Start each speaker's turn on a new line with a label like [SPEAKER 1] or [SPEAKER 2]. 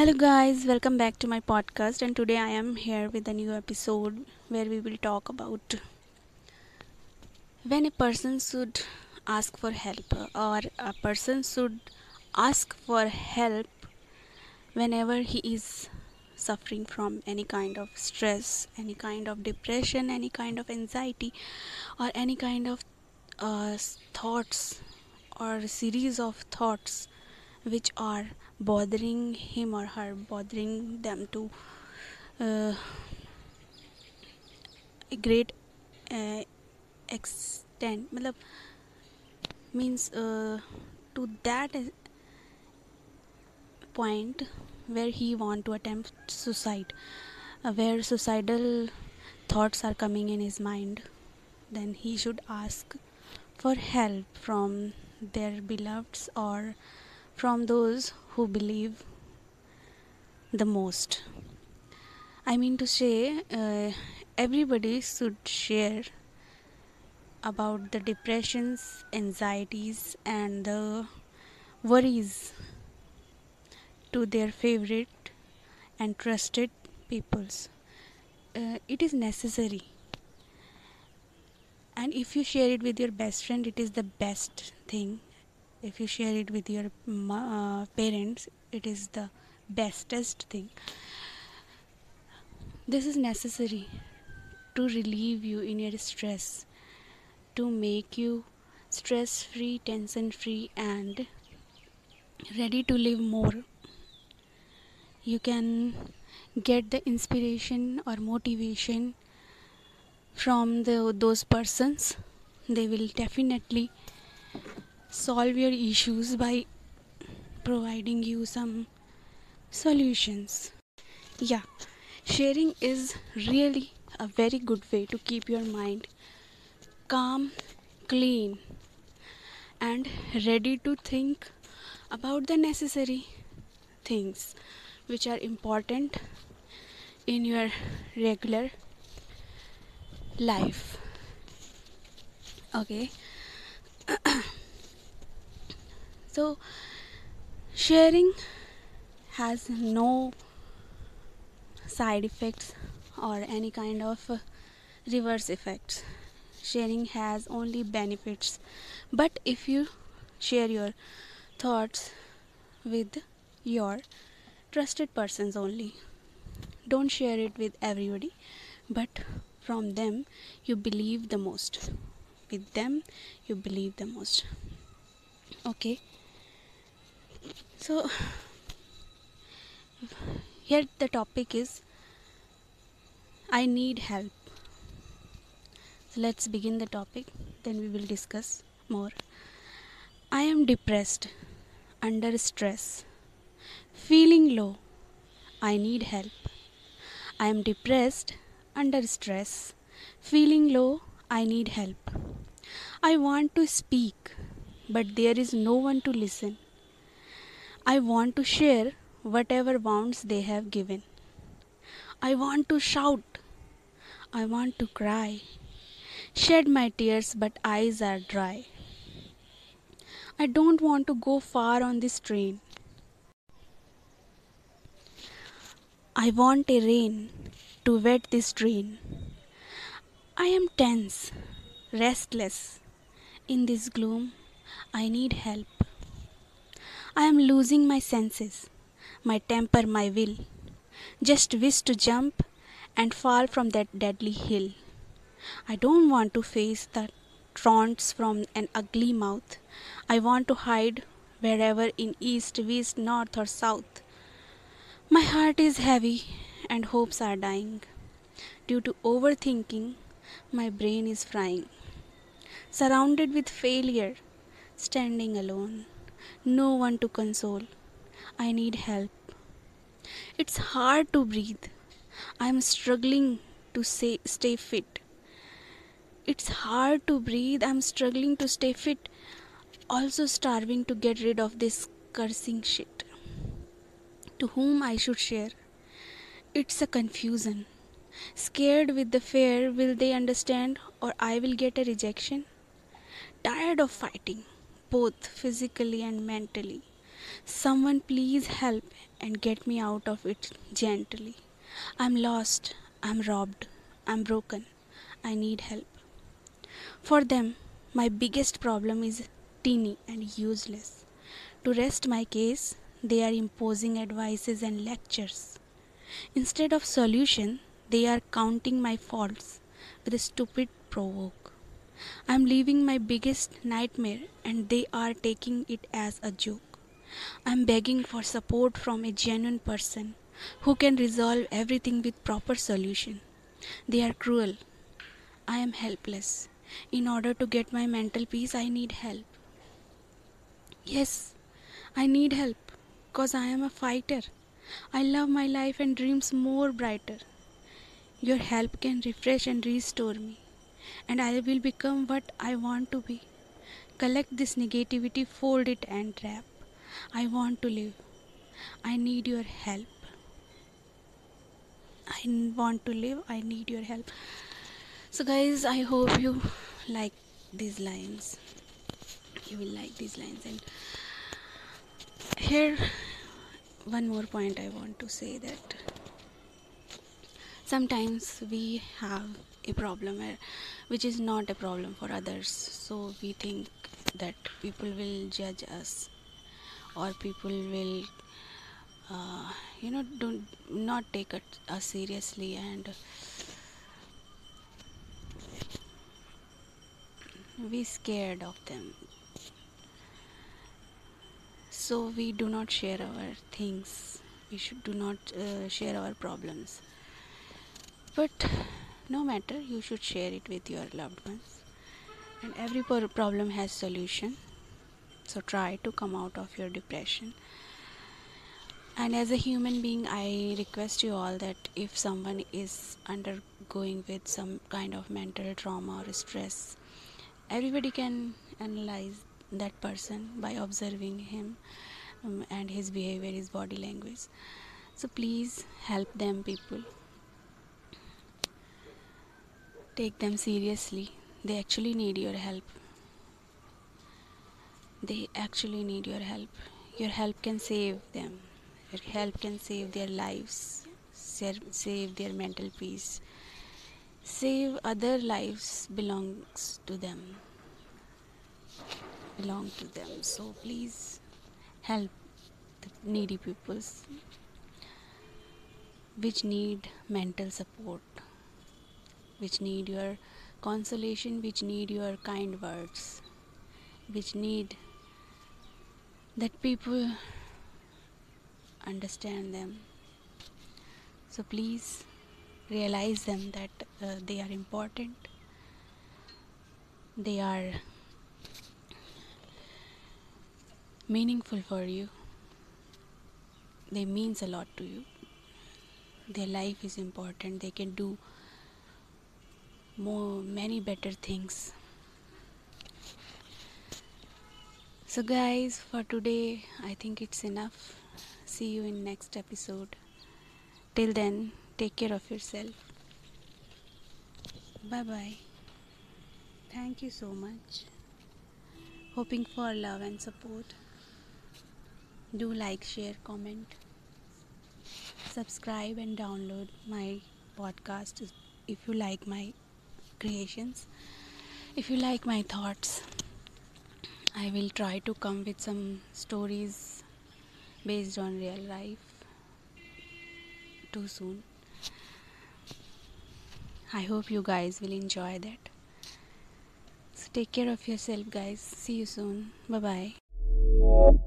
[SPEAKER 1] Hello, guys, welcome back to my podcast. And today I am here with a new episode where we will talk about when a person should ask for help, or a person should ask for help whenever he is suffering from any kind of stress, any kind of depression, any kind of anxiety, or any kind of uh, thoughts or series of thoughts which are bothering him or her bothering them to uh, a great uh, extent. means uh, to that point where he want to attempt suicide uh, where suicidal thoughts are coming in his mind then he should ask for help from their beloveds or from those who believe the most. I mean to say, uh, everybody should share about the depressions, anxieties, and the worries to their favorite and trusted peoples. Uh, it is necessary and if you share it with your best friend it is the best thing if you share it with your uh, parents it is the bestest thing. This is necessary to relieve you in your stress to make you stress free tension free and ready to live more. You can get the inspiration or motivation from the, those persons. They will definitely solve your issues by providing you some solutions. Yeah sharing is really a very good way to keep your mind calm clean and ready to think about the necessary things which are important in your regular life. Okay so sharing has no side effects or any kind of reverse effects. Sharing has only benefits. But if you share your thoughts with your trusted persons only don't share it with everybody but from them you believe the most. With them you believe the most. Okay so here the topic is i need help. So let's begin the topic then we will discuss more. I am depressed under stress feeling low. I need help. I am depressed under stress, feeling low, I need help. I want to speak, but there is no one to listen. I want to share whatever wounds they have given. I want to shout. I want to cry. Shed my tears, but eyes are dry. I don't want to go far on this train. I want a rain to wet this train. I am tense, restless. In this gloom, I need help. I am losing my senses, my temper, my will. Just wish to jump and fall from that deadly hill. I don't want to face the taunts from an ugly mouth. I want to hide wherever in east, west, north, or south. My heart is heavy and hopes are dying. Due to overthinking, my brain is frying. Surrounded with failure, standing alone, no one to console. I need help. It's hard to breathe. I'm struggling to say, stay fit. It's hard to breathe. I'm struggling to stay fit. Also starving to get rid of this cursing shit. To whom I should share? It's a confusion. Scared with the fear, will they understand or I will get a rejection? Tired of fighting, both physically and mentally. Someone please help and get me out of it gently. I'm lost, I'm robbed, I'm broken. I need help. For them, my biggest problem is teeny and useless. To rest my case, they are imposing advices and lectures. Instead of solution, they are counting my faults with a stupid provoke. I'm living my biggest nightmare and they are taking it as a joke. I'm begging for support from a genuine person who can resolve everything with proper solution. They are cruel. I am helpless. In order to get my mental peace, I need help. Yes, I need help because I am a fighter. I love my life and dreams more brighter. Your help can refresh and restore me, and I will become what I want to be. Collect this negativity, fold it, and wrap. I want to live. I need your help. I want to live. I need your help. So, guys, I hope you like these lines. You will like these lines. And here, one more point I want to say that sometimes we have a problem uh, which is not a problem for others. So, we think that people will judge us or people will uh, you know don't not take us seriously and we scared of them. So we do not share our things. We should do not uh, share our problems but no matter you should share it with your loved ones. And every problem has solution. So try to come out of your depression. And as a human being i request you all that if someone is undergoing with some kind of mental trauma or stress everybody can analyze that person by observing him um, and his behavior his body language. So please help them people take them seriously. They actually need your help. They actually need your help. Your help can save them. Your help can save their lives save their mental peace. Save other lives belongs to them. Belong to them. So please help the needy peoples which need mental support which need your consolation which need your kind words which need that people understand them. So please realize them that uh, they are important. They are meaningful for you. They means a lot to you. Their life is important. They can do more many better things. So guys for today i think it's enough. See you in next episode. Till then take care of yourself. Bye bye thank you so much. Hoping for love and support. Do like share comment. Subscribe and download my podcast if you like my creations if you like my thoughts I will try to come with some stories based on real life too soon. I hope you guys will enjoy that. So take care of yourself, guys. See you soon. Bye bye.